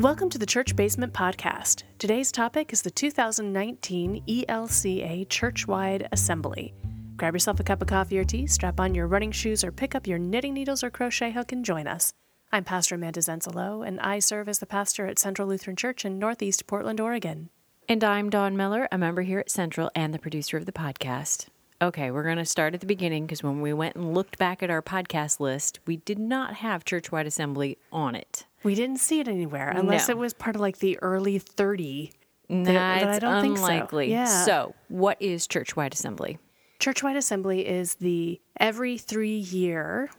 Welcome to the Church Basement Podcast. Today's topic is the 2019 ELCA Churchwide Assembly. Grab yourself a cup of coffee or tea, strap on your running shoes, or pick up your knitting needles or crochet hook and join us. I'm Pastor Amanda Zenzalo, and I serve as the pastor at Central Lutheran Church in Northeast Portland, Oregon. And I'm Dawn Miller, a member here at Central and the producer of the podcast. Okay, we're going to start at the beginning because when we went and looked back at our podcast list, we did not have Churchwide Assembly on it. We didn't see it anywhere unless No. it was part of like the early 30. Nah, but I don't think so. Yeah. So, what is Churchwide Assembly? Churchwide Assembly is the every three year,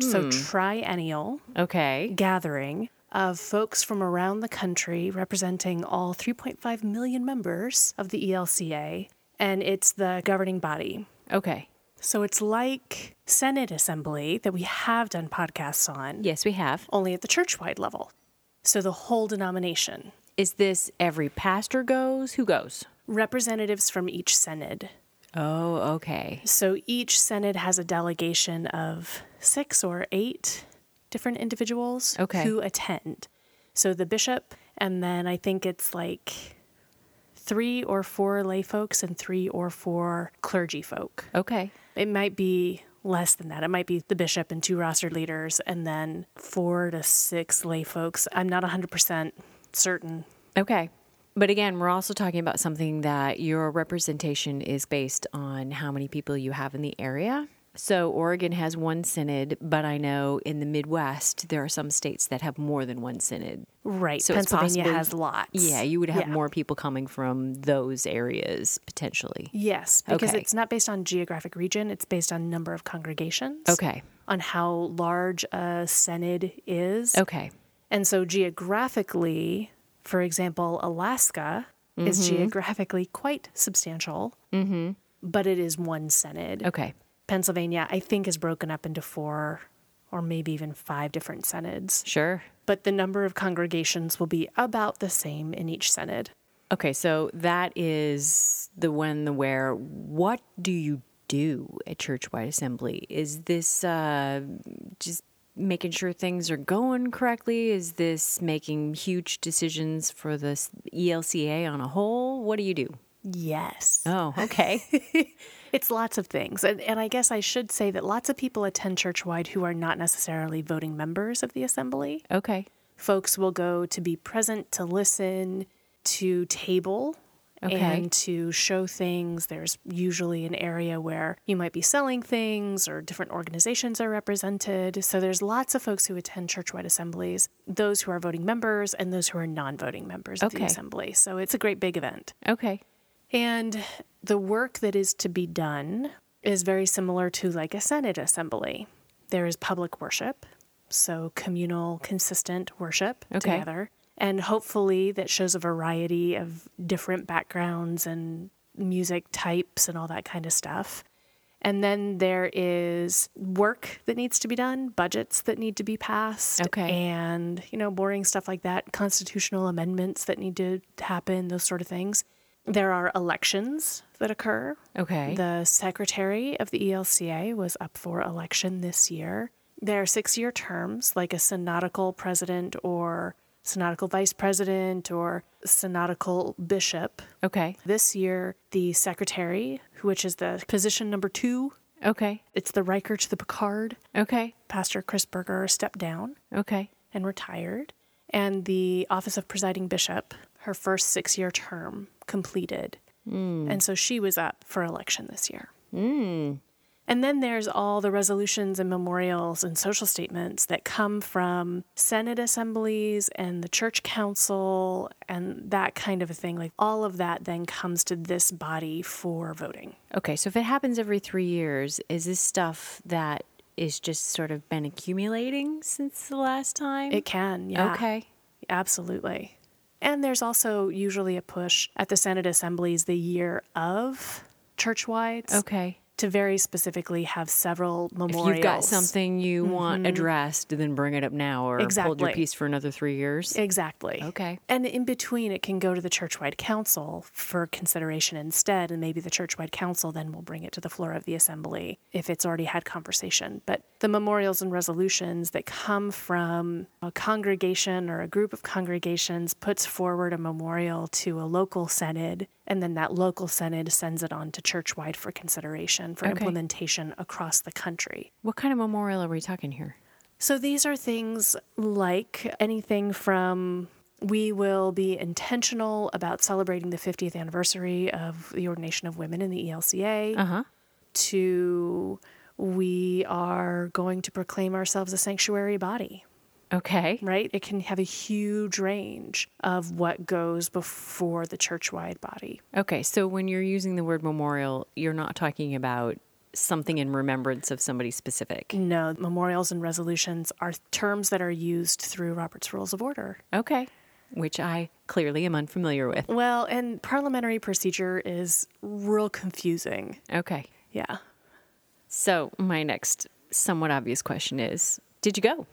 so hmm. triennial Okay. gathering of folks from around the country representing all 3.5 million members of the ELCA, and it's the governing body. Okay. So it's like Synod Assembly that we have done podcasts on, Yes, we have. only at the churchwide level. So the whole denomination, Is this every pastor goes? Who goes? representatives from each synod. Oh, okay. So each synod has a delegation of six or eight different individuals Okay. who attend. So the bishop, and then I think it's like three or four lay folks and three or four clergy folk. Okay. It might be less than that. It might be the bishop and two roster leaders, and then four to six lay folks. I'm not 100% certain. Okay. But again, we're also talking about something that your representation is based on how many people you have in the area. So Oregon has one synod, but I know in the Midwest there are some states that have more than one synod. Right. So Pennsylvania possible- has lots. Yeah, you would have Yeah. more people coming from those areas potentially. Yes, because Okay. it's not based on geographic region, it's based on number of congregations. Okay. On how large a synod is. Okay. And so geographically, for example, Alaska Mm-hmm. is geographically quite substantial, mm-hmm. but it is one synod. Okay. Pennsylvania, I think, is broken up into four or maybe even five different synods, Sure. but the number of congregations will be about the same in each synod. Okay, so that is the when, the where what do you do at churchwide assembly? Is this uh, just making sure things are going correctly? Is this making huge decisions for the ELCA on a whole? What do you do? Yes. Oh, okay. It's lots of things. And, and I guess I should say that lots of people attend churchwide who are not necessarily voting members of the assembly. okay. Folks will go to be present, to listen, to table, Okay. and to show things. There's usually an area where you might be selling things or different organizations are represented. So there's lots of folks who attend churchwide assemblies, those who are voting members and those who are non voting members of the assembly. So it's a great big event. Okay. And the work that is to be done is very similar to like a Synod assembly. There is public worship, so communal, consistent worship Okay. together. And hopefully that shows a variety of different backgrounds and music types and all that kind of stuff. And then there is work that needs to be done, budgets that need to be passed, Okay. and you know, boring stuff like that, constitutional amendments that need to happen, those sort of things. There are elections that occur. Okay. The secretary of the ELCA was up for election this year. There are six year terms, like a synodical president or synodical vice president or synodical bishop. okay. This year, the secretary, which is the position number two, Okay. it's the Riker to the Picard, Okay. Pastor Chris Boerger stepped down Okay. and retired. And the office of presiding bishop, her first six year term completed. Hmm. And so she was up for election this year. Hmm. And then there's all the resolutions and memorials and social statements that come from Synod assemblies and the church council and that kind of a thing. Like all of that then comes to this body for voting. Okay, so if it happens every three years, is this stuff that is just sort of been accumulating since the last time? It can, yeah. Okay. Absolutely. And there's also usually a push at the Synod assemblies the year of churchwides. Okay. To very specifically have several memorials. If you've got something you mm-hmm. want addressed, then bring it up now or hold your Exactly. peace for another three years. Exactly. Okay. And in between, it can go to the churchwide council for consideration instead. And maybe the churchwide council then will bring it to the floor of the assembly if it's already had conversation. But the memorials and resolutions that come from a congregation or a group of congregations puts forward a memorial to a local synod. And then that local synod sends it on to churchwide for consideration for Okay. implementation across the country. What kind of memorial are we talking here? So these are things like anything from we will be intentional about celebrating the 50th anniversary of the ordination of women in the ELCA Uh huh. to we are going to proclaim ourselves a sanctuary body, Okay. right? It can have a huge range of what goes before the churchwide body. Okay. So when you're using the word memorial, you're not talking about something in remembrance of somebody specific. No, memorials and resolutions are terms that are used through Robert's Rules of Order. Okay. Which I clearly am unfamiliar with. Well, and parliamentary procedure is real confusing. Okay. Yeah. So my next somewhat obvious question is Did you go?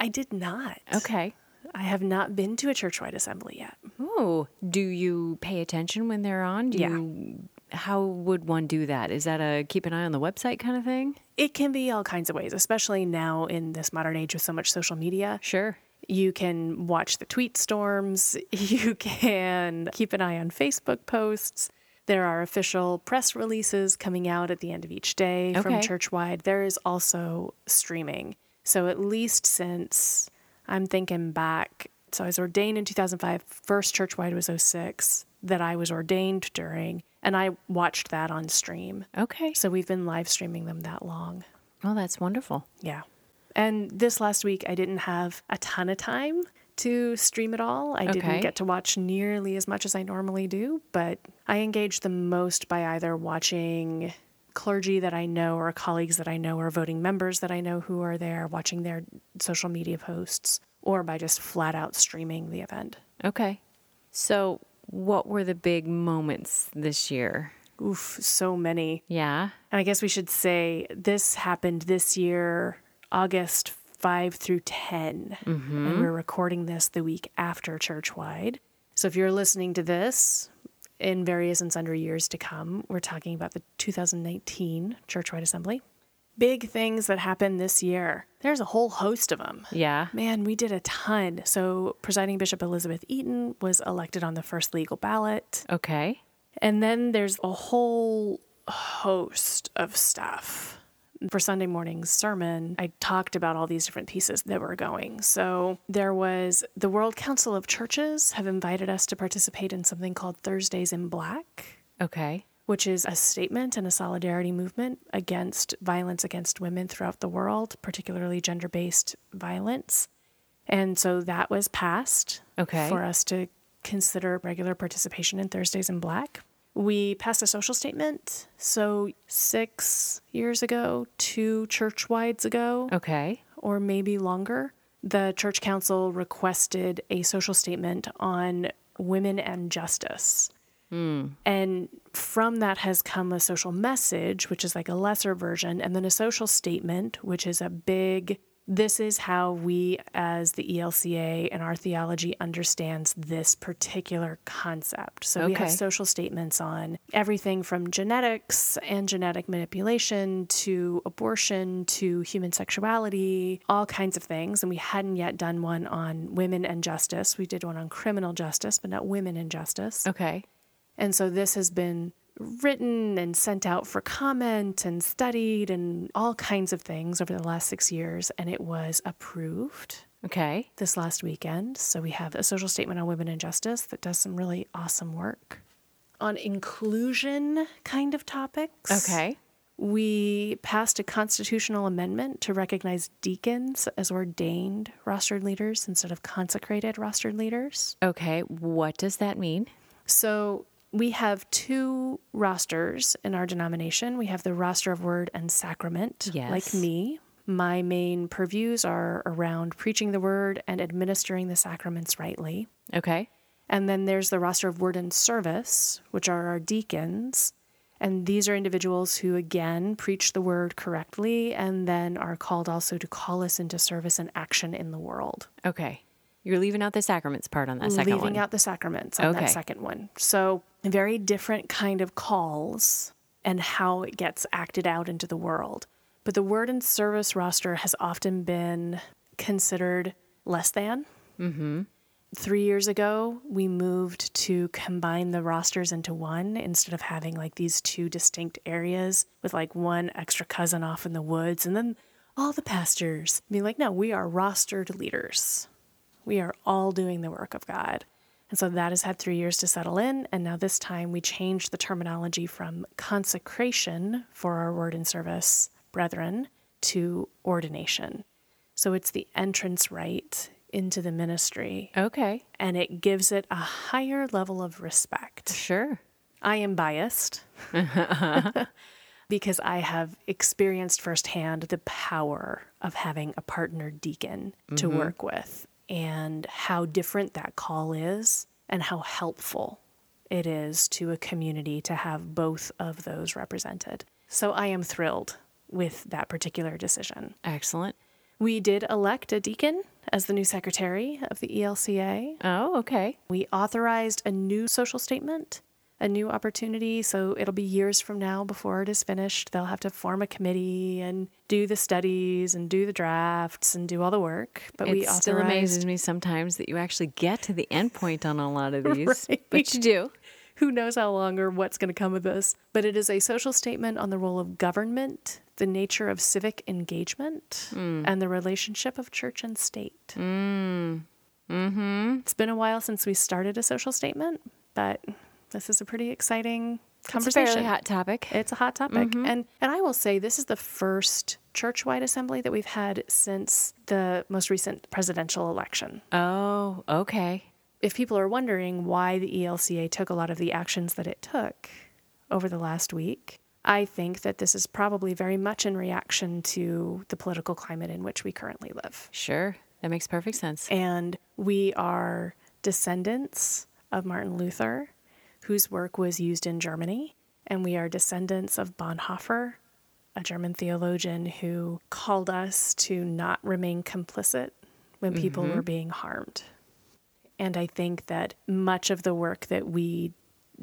I did not. Okay. I have not been to a churchwide assembly yet. Oh, do you pay attention when they're on? Do Yeah. you how would one do that? Is that a keep an eye on the website kind of thing? It can be all kinds of ways, especially now in this modern age with so much social media. Sure. You can watch the tweet storms, you can keep an eye on Facebook posts. There are official press releases coming out at the end of each day from Churchwide. There is also streaming. So, at least since I'm thinking back, so I was ordained in 2005, first Churchwide was 06 that I was ordained during, and I watched that on stream. Okay. So, we've been live streaming them that long. Well, that's wonderful. Yeah. And this last week, I didn't have a ton of time to stream it all. I Okay. didn't get to watch nearly as much as I normally do, but I engaged the most by either watching clergy that I know or colleagues that I know or voting members that I know who are there, watching their social media posts, or by just flat out streaming the event. Okay. So, what were the big moments this year? Oof, so many. Yeah. And I guess we should say this happened this year, August 5 through 10. Mm-hmm. And we're recording this the week after Churchwide. So if you're listening to this in various and sundry years to come, we're talking about the 2019 Churchwide Assembly. Big things that happened this year. There's a whole host of them. Yeah. Man, we did a ton. So, presiding Bishop Elizabeth Eaton was elected on the first legal ballot. Okay. And then there's a whole host of stuff. For Sunday morning's sermon, I talked about all these different pieces that were going. So there was the World Council of Churches have invited us to participate in something called Thursdays in Black, Okay. which is a statement and a solidarity movement against violence against women throughout the world, particularly gender based violence. And so that was passed Okay. for us to consider regular participation in Thursdays in Black. We passed a social statement. So, six years ago, two church wides ago, Okay. or maybe longer, the church council requested a social statement on women and justice. Hmm. And from that has come a social message, which is like a lesser version, and then a social statement, which is a big this is how we as the ELCA and our theology understands this particular concept. So we have social statements on everything from genetics and genetic manipulation to abortion to human sexuality, all kinds of things. And we hadn't yet done one on women and justice. We did one on criminal justice, but not women and justice. Okay. And so this has been written and sent out for comment and studied and all kinds of things over the last six years. And it was approved Okay. this last weekend. So we have a social statement on women and justice that does some really awesome work. On inclusion kind of topics. Okay. We passed a constitutional amendment to recognize deacons as ordained rostered leaders instead of consecrated rostered leaders. Okay. What does that mean? So we have two rosters in our denomination. We have the roster of word and sacrament, Yes. like me. My main purviews are around preaching the word and administering the sacraments rightly. Okay. And then there's the roster of word and service, which are our deacons. And these are individuals who, again, preach the word correctly and then are called also to call us into service and action in the world. Okay. You're leaving out the sacraments part on that second leaving one. Leaving out the sacraments on Okay. that second one. So, very different kind of calls and how it gets acted out into the world. But the word and service roster has often been considered less than. Mm-hmm. Three years ago, we moved to combine the rosters into one instead of having like these two distinct areas with like one extra cousin off in the woods and then all the pastors being like, no, we are rostered leaders. We are all doing the work of God. And so that has had three years to settle in. And now this time we changed the terminology from consecration for our word and service brethren to ordination. So it's the entrance rite into the ministry okay. and it gives it a higher level of respect. Sure. I am biased because I have experienced firsthand the power of having a partner deacon to mm-hmm. work with and how different that call is and how helpful it is to a community to have both of those represented. So I am thrilled with that particular decision. Excellent. We did elect a deacon as the new secretary of the ELCA. Oh, okay. We authorized a new social statement, a new opportunity. So it'll be years from now before it is finished. They'll have to form a committee and do the studies and do the drafts and do all the work. But we It still amazes me sometimes that you actually get to the end point on a lot of these, Right. but you do. Who knows how long or what's going to come of this? But it is a social statement on the role of government, the nature of civic engagement, and the relationship of church and state. Mm. Mm-hmm. It's been a while since we started a social statement, but this is a pretty exciting conversation. It's a hot topic. It's a hot topic. Mm-hmm. And and I will say this is the first church-wide assembly that we've had since the most recent presidential election. Oh, okay. If people are wondering why the ELCA took a lot of the actions that it took over the last week, I think that this is probably very much in reaction to the political climate in which we currently live. Sure. That makes perfect sense. And we are descendants of Martin Luther, whose work was used in Germany. And we are descendants of Bonhoeffer, a German theologian who called us to not remain complicit when people mm-hmm. were being harmed. And I think that much of the work that we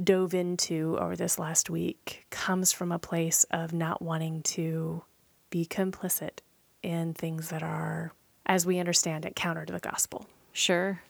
dove into over this last week comes from a place of not wanting to be complicit in things that are, as we understand it, counter to the gospel. Sure.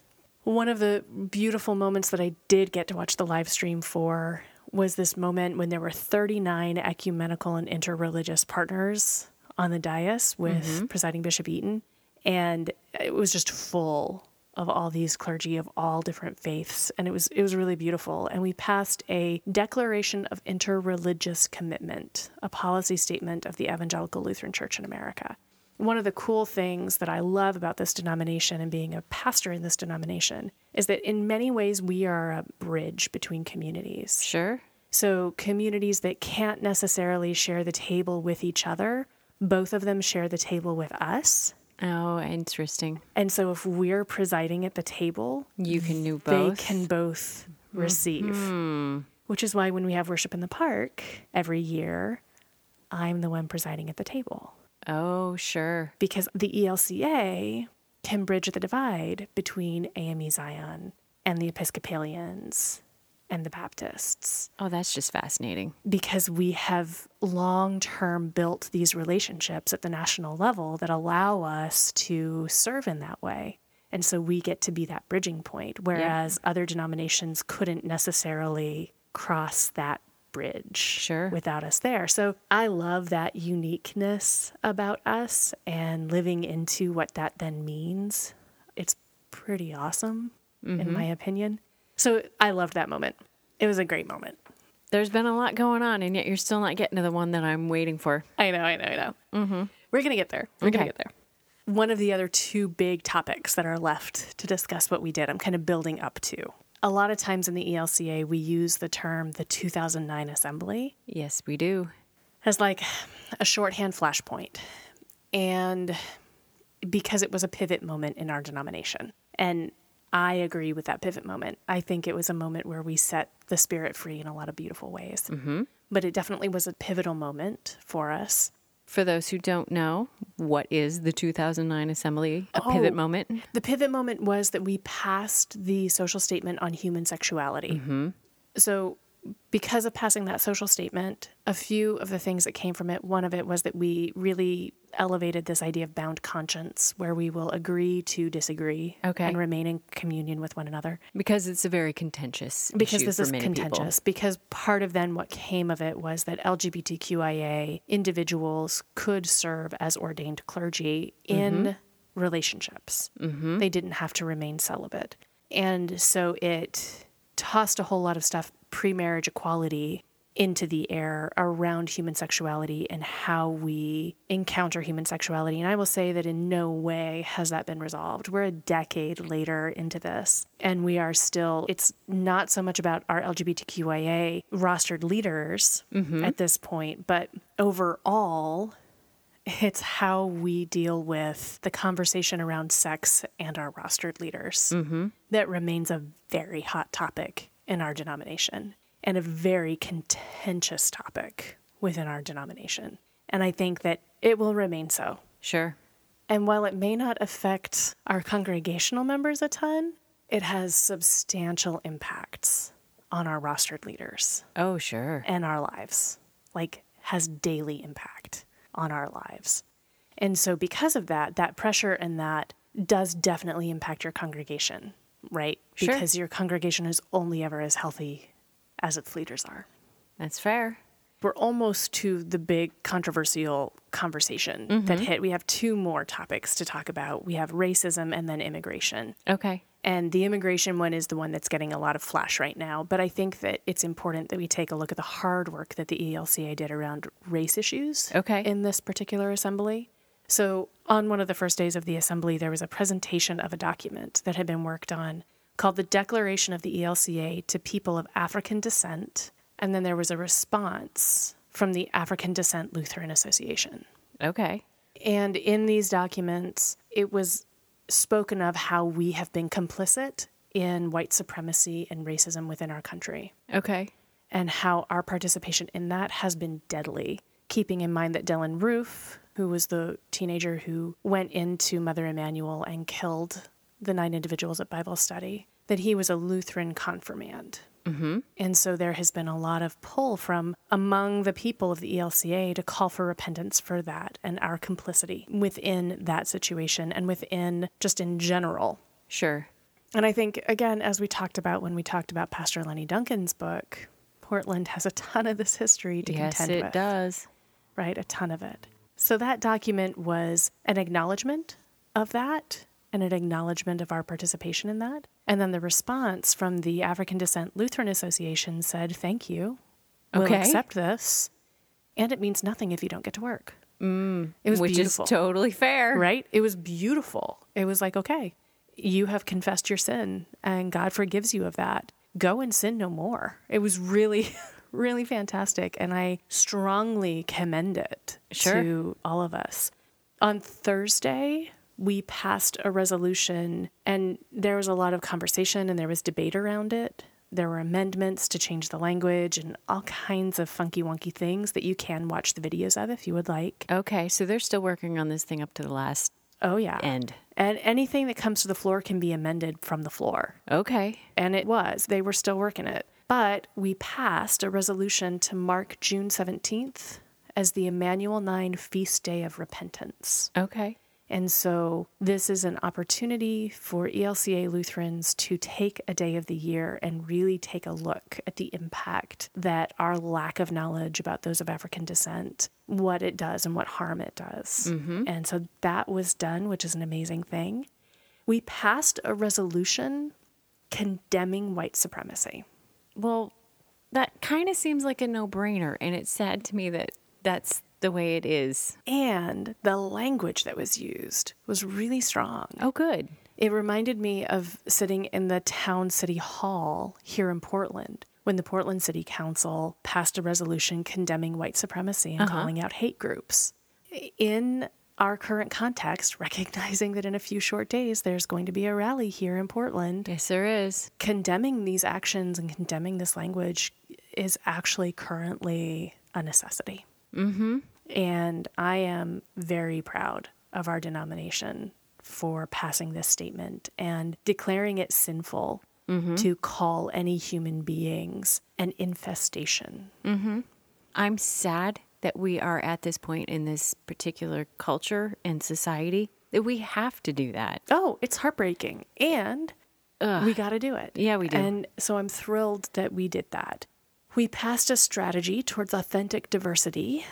One of the beautiful moments that I did get to watch the live stream for was this moment when there were 39 ecumenical and interreligious partners on the dais with mm-hmm. presiding Bishop Eaton. And it was just full of all these clergy of all different faiths. And it was it was really beautiful. And we passed a declaration of interreligious commitment, a policy statement of the Evangelical Lutheran Church in America one of the cool things that I love about this denomination and being a pastor in this denomination is that in many ways we are a bridge between communities. Sure. So, communities that can't necessarily share the table with each other, both of them share the table with us. Oh, interesting. And so, if we're presiding at the table, You can do both. they can both mm-hmm. receive. Which is why when we have worship in the park every year, I'm the one presiding at the table. Oh, sure. because the ELCA can bridge the divide between AME Zion and the Episcopalians and the Baptists Oh, that's just fascinating. because we have long term built these relationships at the national level that allow us to serve in that way. And so we get to be that bridging point, whereas other denominations couldn't necessarily cross that bridge Sure. without us there. So I love that uniqueness about us and living into what that then means. It's pretty awesome, in my opinion. So I loved that moment. It was a great moment. There's been a lot going on, and yet you're still not getting to the one that I'm waiting for. I know, I know, I know. Mm-hmm. We're going to get there. We're going to get there. One of the other two big topics that are left to discuss what we did, I'm kind of building up to. A lot of times in the ELCA, we use the term the 2009 assembly Yes, we do. as like a shorthand flashpoint. And because it was a pivot moment in our denomination. And I agree with that pivot moment. I think it was a moment where we set the spirit free in a lot of beautiful ways. Mm-hmm. but it definitely was a pivotal moment for us. For those who don't know, what is the 2009 Assembly a oh, pivot Oh. moment? The pivot moment was that we passed the social statement on human sexuality. Mm-hmm. So, because of passing that social statement, a few of the things that came from it, one of it was that we really elevated this idea of bound conscience, where we will agree to disagree Okay. and remain in communion with one another. Because it's a very contentious because this is many people. contentious because part of then what came of it was that lgbtqia individuals could serve as ordained clergy in mm-hmm. relationships mm-hmm. they didn't have to remain celibate and so it tossed a whole lot of stuff pre-marriage equality into the air around human sexuality and how we encounter human sexuality. And I will say that in no way has that been resolved. We're a decade later into this, and we are still, it's not so much about our LGBTQIA rostered leaders mm-hmm. at this point, but overall, it's how we deal with the conversation around sex and our rostered leaders mm-hmm. that remains a very hot topic in our denomination and a very contentious topic within our denomination. And I think that it will remain so. Sure. And while it may not affect our congregational members a ton, it has substantial impacts on our rostered leaders Oh, sure. and our lives, like has daily impact on our lives. And so because of that, that pressure and that does definitely impact your congregation, right? Sure. Because your congregation is only ever as healthy as its leaders are. That's fair. We're almost to the big controversial conversation that mm-hmm. hit. We have two more topics to talk about. We have racism and then immigration. Okay. And the immigration one is the one that's getting a lot of flash right now. But I think that it's important that we take a look at the hard work that the ELCA did around race issues Okay. in this particular assembly. So, on one of the first days of the assembly, there was a presentation of a document that had been worked on called the Declaration of the ELCA to People of African Descent. And then there was a response from the African Descent Lutheran Association. Okay. And in these documents, it was spoken of how we have been complicit in white supremacy and racism within our country, Okay. and how our participation in that has been deadly. Keeping in mind that Dylann Roof, who was the teenager who went into Mother Emanuel and killed the nine individuals at Bible study, that he was a Lutheran confirmand. Mm-hmm. And so there has been a lot of pull from among the people of the ELCA to call for repentance for that and our complicity within that situation and within just in general. Sure. And I think, again, as we talked about when we talked about Pastor Lenny Duncan's book, Portland has a ton of this history to yes, contend with. Yes, it does. right? A ton of it. So that document was an acknowledgement of that and an acknowledgement of our participation in that. And then the response from the African Descent Lutheran Association said, Thank you. We'll Okay. accept this. And it means nothing if you don't get to work. Mm, it was Which beautiful. is totally fair. right? It was beautiful. It was like, okay, you have confessed your sin and God forgives you of that. Go and sin no more. It was really, really fantastic. And I strongly commend it Sure. to all of us. On Thursday, we passed a resolution and there was a lot of conversation and there was debate around it. There were amendments to change the language and all kinds of funky wonky things that you can watch the videos of if you would like. Okay. So they're still working on this thing up to the last Oh, yeah. end. And anything that comes to the floor can be amended from the floor. Okay. And it was. They were still working it. But we passed a resolution to mark June 17th as the Emanuel 9 Feast Day of Repentance. Okay. And so this is an opportunity for ELCA Lutherans to take a day of the year and really take a look at the impact that our lack of knowledge about those of African descent, what it does and what harm it does. Mm-hmm. And so that was done, which is an amazing thing. We passed a resolution condemning white supremacy. Well, that kind of seems like a no brainer. And it's sad to me that that's the way it is. And the language that was used was really strong. Oh, good. It reminded me of sitting in the town city hall here in Portland when the Portland City Council passed a resolution condemning white supremacy and calling out hate groups. In our current context, recognizing that in a few short days there's going to be a rally here in Portland, Yes, there is. condemning these actions and condemning this language is actually currently a necessity. Mm-hmm. And I am very proud of our denomination for passing this statement and declaring it sinful mm-hmm. to call any human beings an infestation. Mm-hmm. I'm sad that we are at this point in this particular culture and society that we have to do that. Oh, it's heartbreaking. And we got to do it. Yeah, we do. And so I'm thrilled that we did that. We passed a strategy towards authentic diversity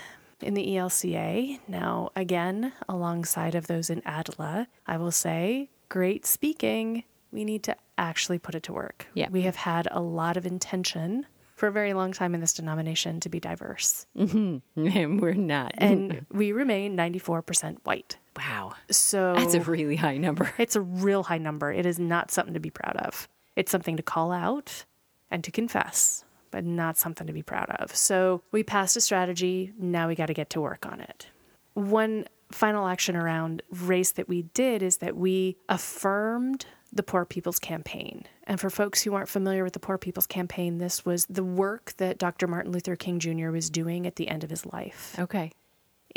in the ELCA. Now, again, alongside of those in ADLA, I will say, great speaking. We need to actually put it to work. Yeah. We have had a lot of intention for a very long time in this denomination to be diverse. Mm-hmm. and we're not. And we remain 94% white. wow. So That's a really high number. it's a real high number. It is not something to be proud of. It's something to call out and to confess, but not something to be proud of. So we passed a strategy. Now we got to get to work on it. One final action around race that we did is that we affirmed the Poor People's Campaign. And for folks who aren't familiar with the Poor People's Campaign, this was the work that Dr. Martin Luther King Jr. was doing at the end of his life Okay.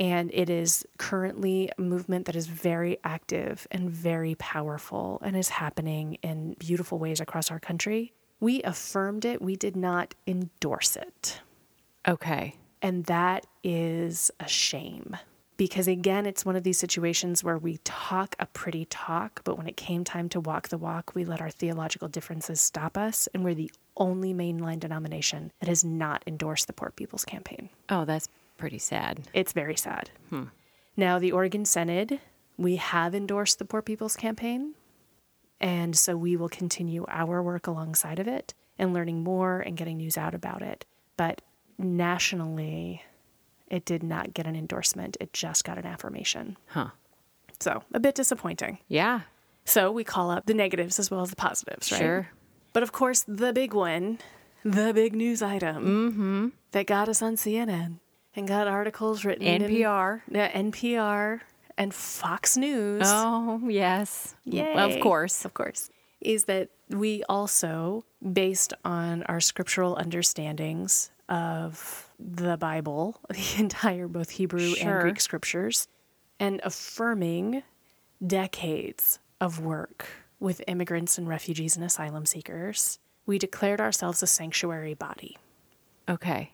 and it is currently a movement that is very active and very powerful and is happening in beautiful ways across our country. We affirmed it, we did not endorse it. Okay. And that is a shame. Because again, it's one of these situations where we talk a pretty talk, but when it came time to walk the walk, we let our theological differences stop us. And we're the only mainline denomination that has not endorsed the Poor People's Campaign. Oh, that's pretty sad. It's very sad. Hmm. Now, the Oregon Synod, we have endorsed the Poor People's Campaign. And so we will continue our work alongside of it and learning more and getting news out about it. But nationally, it did not get an endorsement, it just got an affirmation. Huh. So a bit disappointing. Yeah. So we call up the negatives as well as the positives, right? Sure. But of course, the big one, the big news item mm-hmm. that got us on CNN and got articles written in NPR. yeah, NPR and Fox News. Oh, yes. Yay. Of course. Of course. Is that we also, based on our scriptural understandings of the Bible, the entire both Hebrew Sure. and Greek scriptures, and affirming decades of work with immigrants and refugees and asylum seekers, we declared ourselves a sanctuary body. Okay.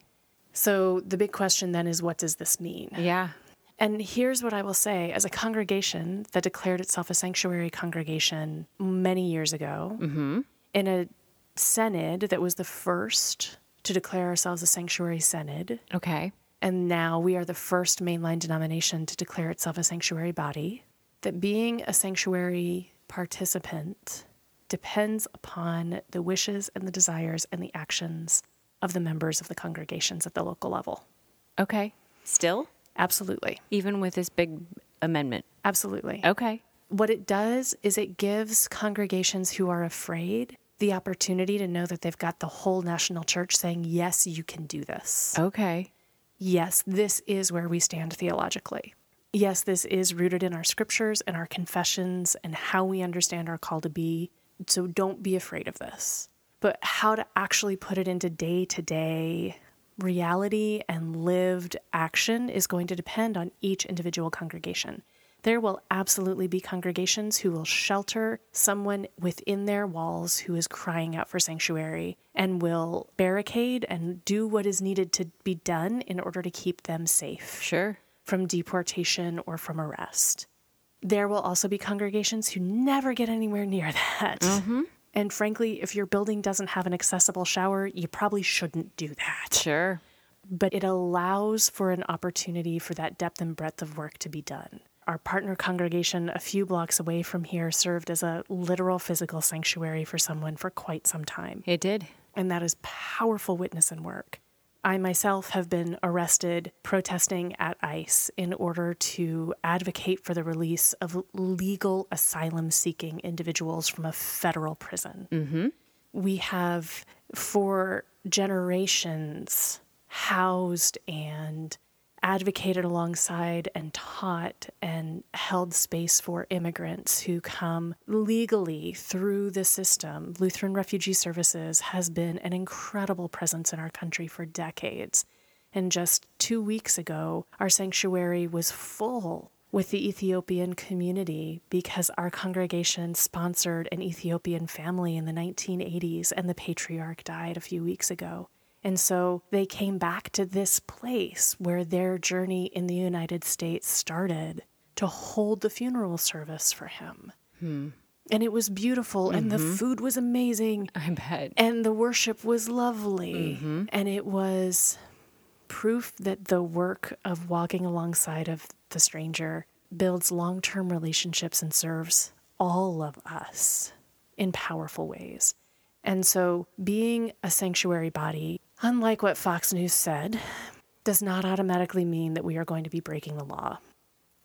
So the big question then is what does this mean? Yeah. And here's what I will say as a congregation that declared itself a sanctuary congregation many years ago, mm-hmm. in a synod that was the first to declare ourselves a sanctuary synod, Okay. and now we are the first mainline denomination to declare itself a sanctuary body, that being a sanctuary participant depends upon the wishes and the desires and the actions of the members of the congregations at the local level. Okay. Still? Absolutely. Even with this big amendment. Absolutely. Okay. What it does is it gives congregations who are afraid the opportunity to know that they've got the whole national church saying, Yes, you can do this. Okay. Yes, this is where we stand theologically. Yes, this is rooted in our scriptures and our confessions and how we understand our call to be. So don't be afraid of this. But how to actually put it into day to day reality and lived action is going to depend on each individual congregation. There will absolutely be congregations who will shelter someone within their walls who is crying out for sanctuary and will barricade and do what is needed to be done in order to keep them safe Sure. from deportation or from arrest. There will also be congregations who never get anywhere near that. Mm-hmm. And frankly, if your building doesn't have an accessible shower, you probably shouldn't do that. Sure. But it allows for an opportunity for that depth and breadth of work to be done. Our partner congregation, a few blocks away from here, served as a literal physical sanctuary for someone for quite some time. It did. And that is powerful witness and work. I myself have been arrested protesting at ICE in order to advocate for the release of legal asylum seeking individuals from a federal prison. Mm-hmm. We have, for generations, housed and advocated alongside and taught and held space for immigrants who come legally through the system. Lutheran Refugee Services has been an incredible presence in our country for decades. And just two weeks ago, our sanctuary was full with the Ethiopian community because our congregation sponsored an Ethiopian family in the 1980s and the patriarch died a few weeks ago. And so they came back to this place where their journey in the United States started to hold the funeral service for him. Hmm. And it was beautiful, mm-hmm. and the mm-hmm. food was amazing. I bet. And the worship was lovely. Mm-hmm. And it was proof that the work of walking alongside of the stranger builds long term relationships and serves all of us in powerful ways. And so, being a sanctuary body unlike what Fox News said, does not automatically mean that we are going to be breaking the law.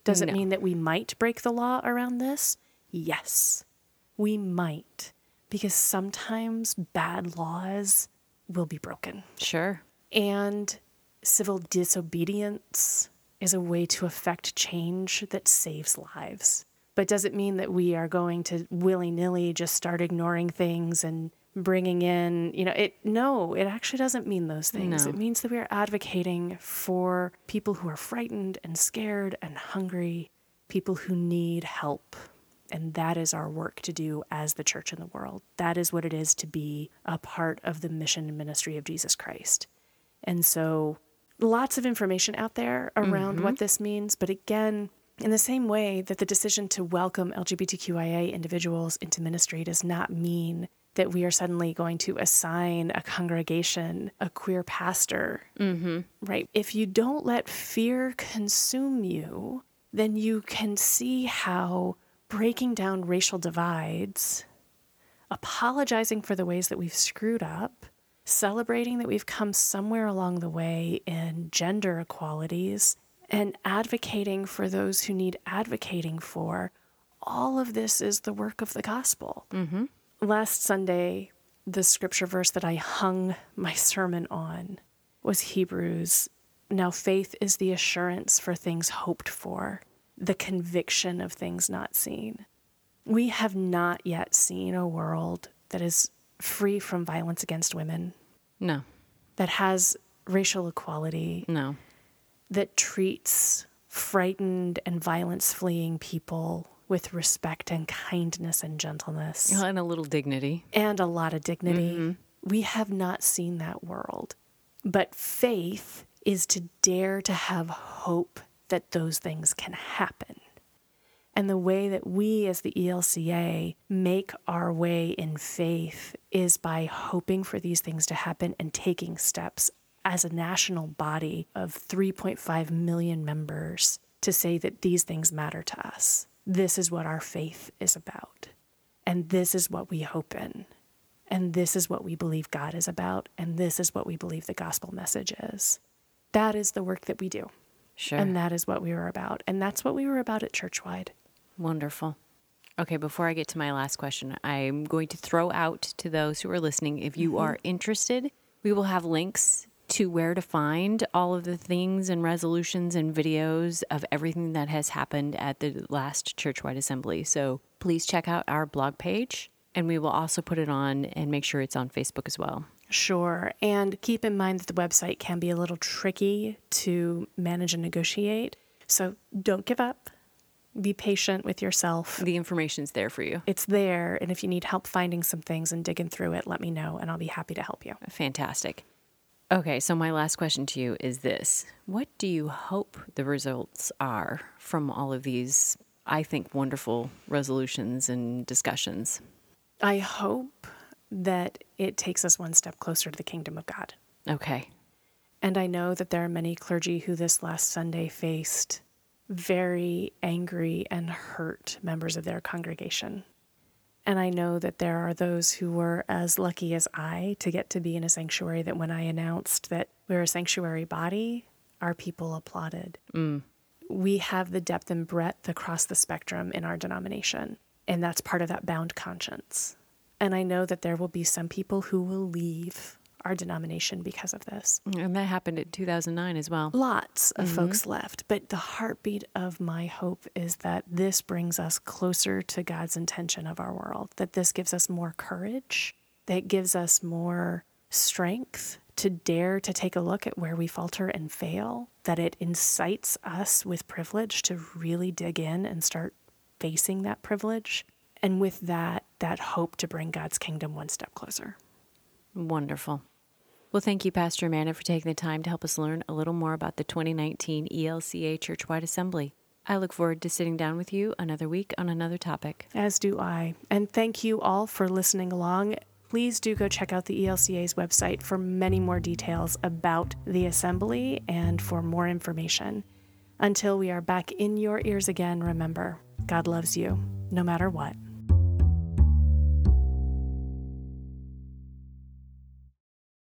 Does no. it mean that we might break the law around this? Yes, we might, because sometimes bad laws will be broken. Sure. And civil disobedience is a way to affect change that saves lives. But does it mean that we are going to willy nilly just start ignoring things and bringing in, you know, it no, it actually doesn't mean those things. No. It means that we are advocating for people who are frightened and scared and hungry, people who need help. And that is our work to do as the church in the world. That is what it is to be a part of the mission and ministry of Jesus Christ. And so, lots of information out there around mm-hmm. what this means. But again, in the same way that the decision to welcome LGBTQIA individuals into ministry does not mean that we are suddenly going to assign a congregation a queer pastor, mm-hmm. right? If you don't let fear consume you, then you can see how breaking down racial divides, apologizing for the ways that we've screwed up, celebrating that we've come somewhere along the way in gender equalities, and advocating for those who need advocating for. All of this is the work of the gospel. Mm-hmm last Sunday, the scripture verse that I hung my sermon on was Hebrews. Now, faith is the assurance for things hoped for, the conviction of things not seen. We have not yet seen a world that is free from violence against women. No. That has racial equality. No. That treats frightened and violence fleeing people with respect and kindness and gentleness. And a little dignity. And a lot of dignity. Mm-hmm. We have not seen that world. But faith is to dare to have hope that those things can happen. And the way that we as the ELCA make our way in faith is by hoping for these things to happen and taking steps as a national body of 3.5 million members to say that these things matter to us this is what our faith is about. And this is what we hope in. And this is what we believe God is about. And this is what we believe the gospel message is. That is the work that we do. Sure. And that is what we were about. And that's what we were about at Churchwide. Wonderful. Okay, before I get to my last question, I'm going to throw out to those who are listening if you mm-hmm. are interested, we will have links to where to find all of the things and resolutions and videos of everything that has happened at the last churchwide assembly. So please check out our blog page and we will also put it on and make sure it's on Facebook as well. Sure. And keep in mind that the website can be a little tricky to manage and negotiate. So don't give up. Be patient with yourself. The information's there for you. It's there. And if you need help finding some things and digging through it, let me know and I'll be happy to help you. Fantastic. Okay, so my last question to you is this What do you hope the results are from all of these, I think, wonderful resolutions and discussions? I hope that it takes us one step closer to the kingdom of God. Okay. And I know that there are many clergy who this last Sunday faced very angry and hurt members of their congregation. And I know that there are those who were as lucky as I to get to be in a sanctuary that when I announced that we're a sanctuary body, our people applauded. Mm. We have the depth and breadth across the spectrum in our denomination, and that's part of that bound conscience. And I know that there will be some people who will leave our denomination because of this. And that happened in 2009 as well. Lots of mm-hmm. folks left, but the heartbeat of my hope is that this brings us closer to God's intention of our world, that this gives us more courage, that gives us more strength to dare to take a look at where we falter and fail, that it incites us with privilege to really dig in and start facing that privilege. And with that, that hope to bring God's kingdom one step closer. Wonderful. Well, thank you, Pastor Amanda, for taking the time to help us learn a little more about the 2019 ELCA Churchwide Assembly. I look forward to sitting down with you another week on another topic. As do I. And thank you all for listening along. Please do go check out the ELCA's website for many more details about the assembly and for more information. Until we are back in your ears again, remember, God loves you no matter what.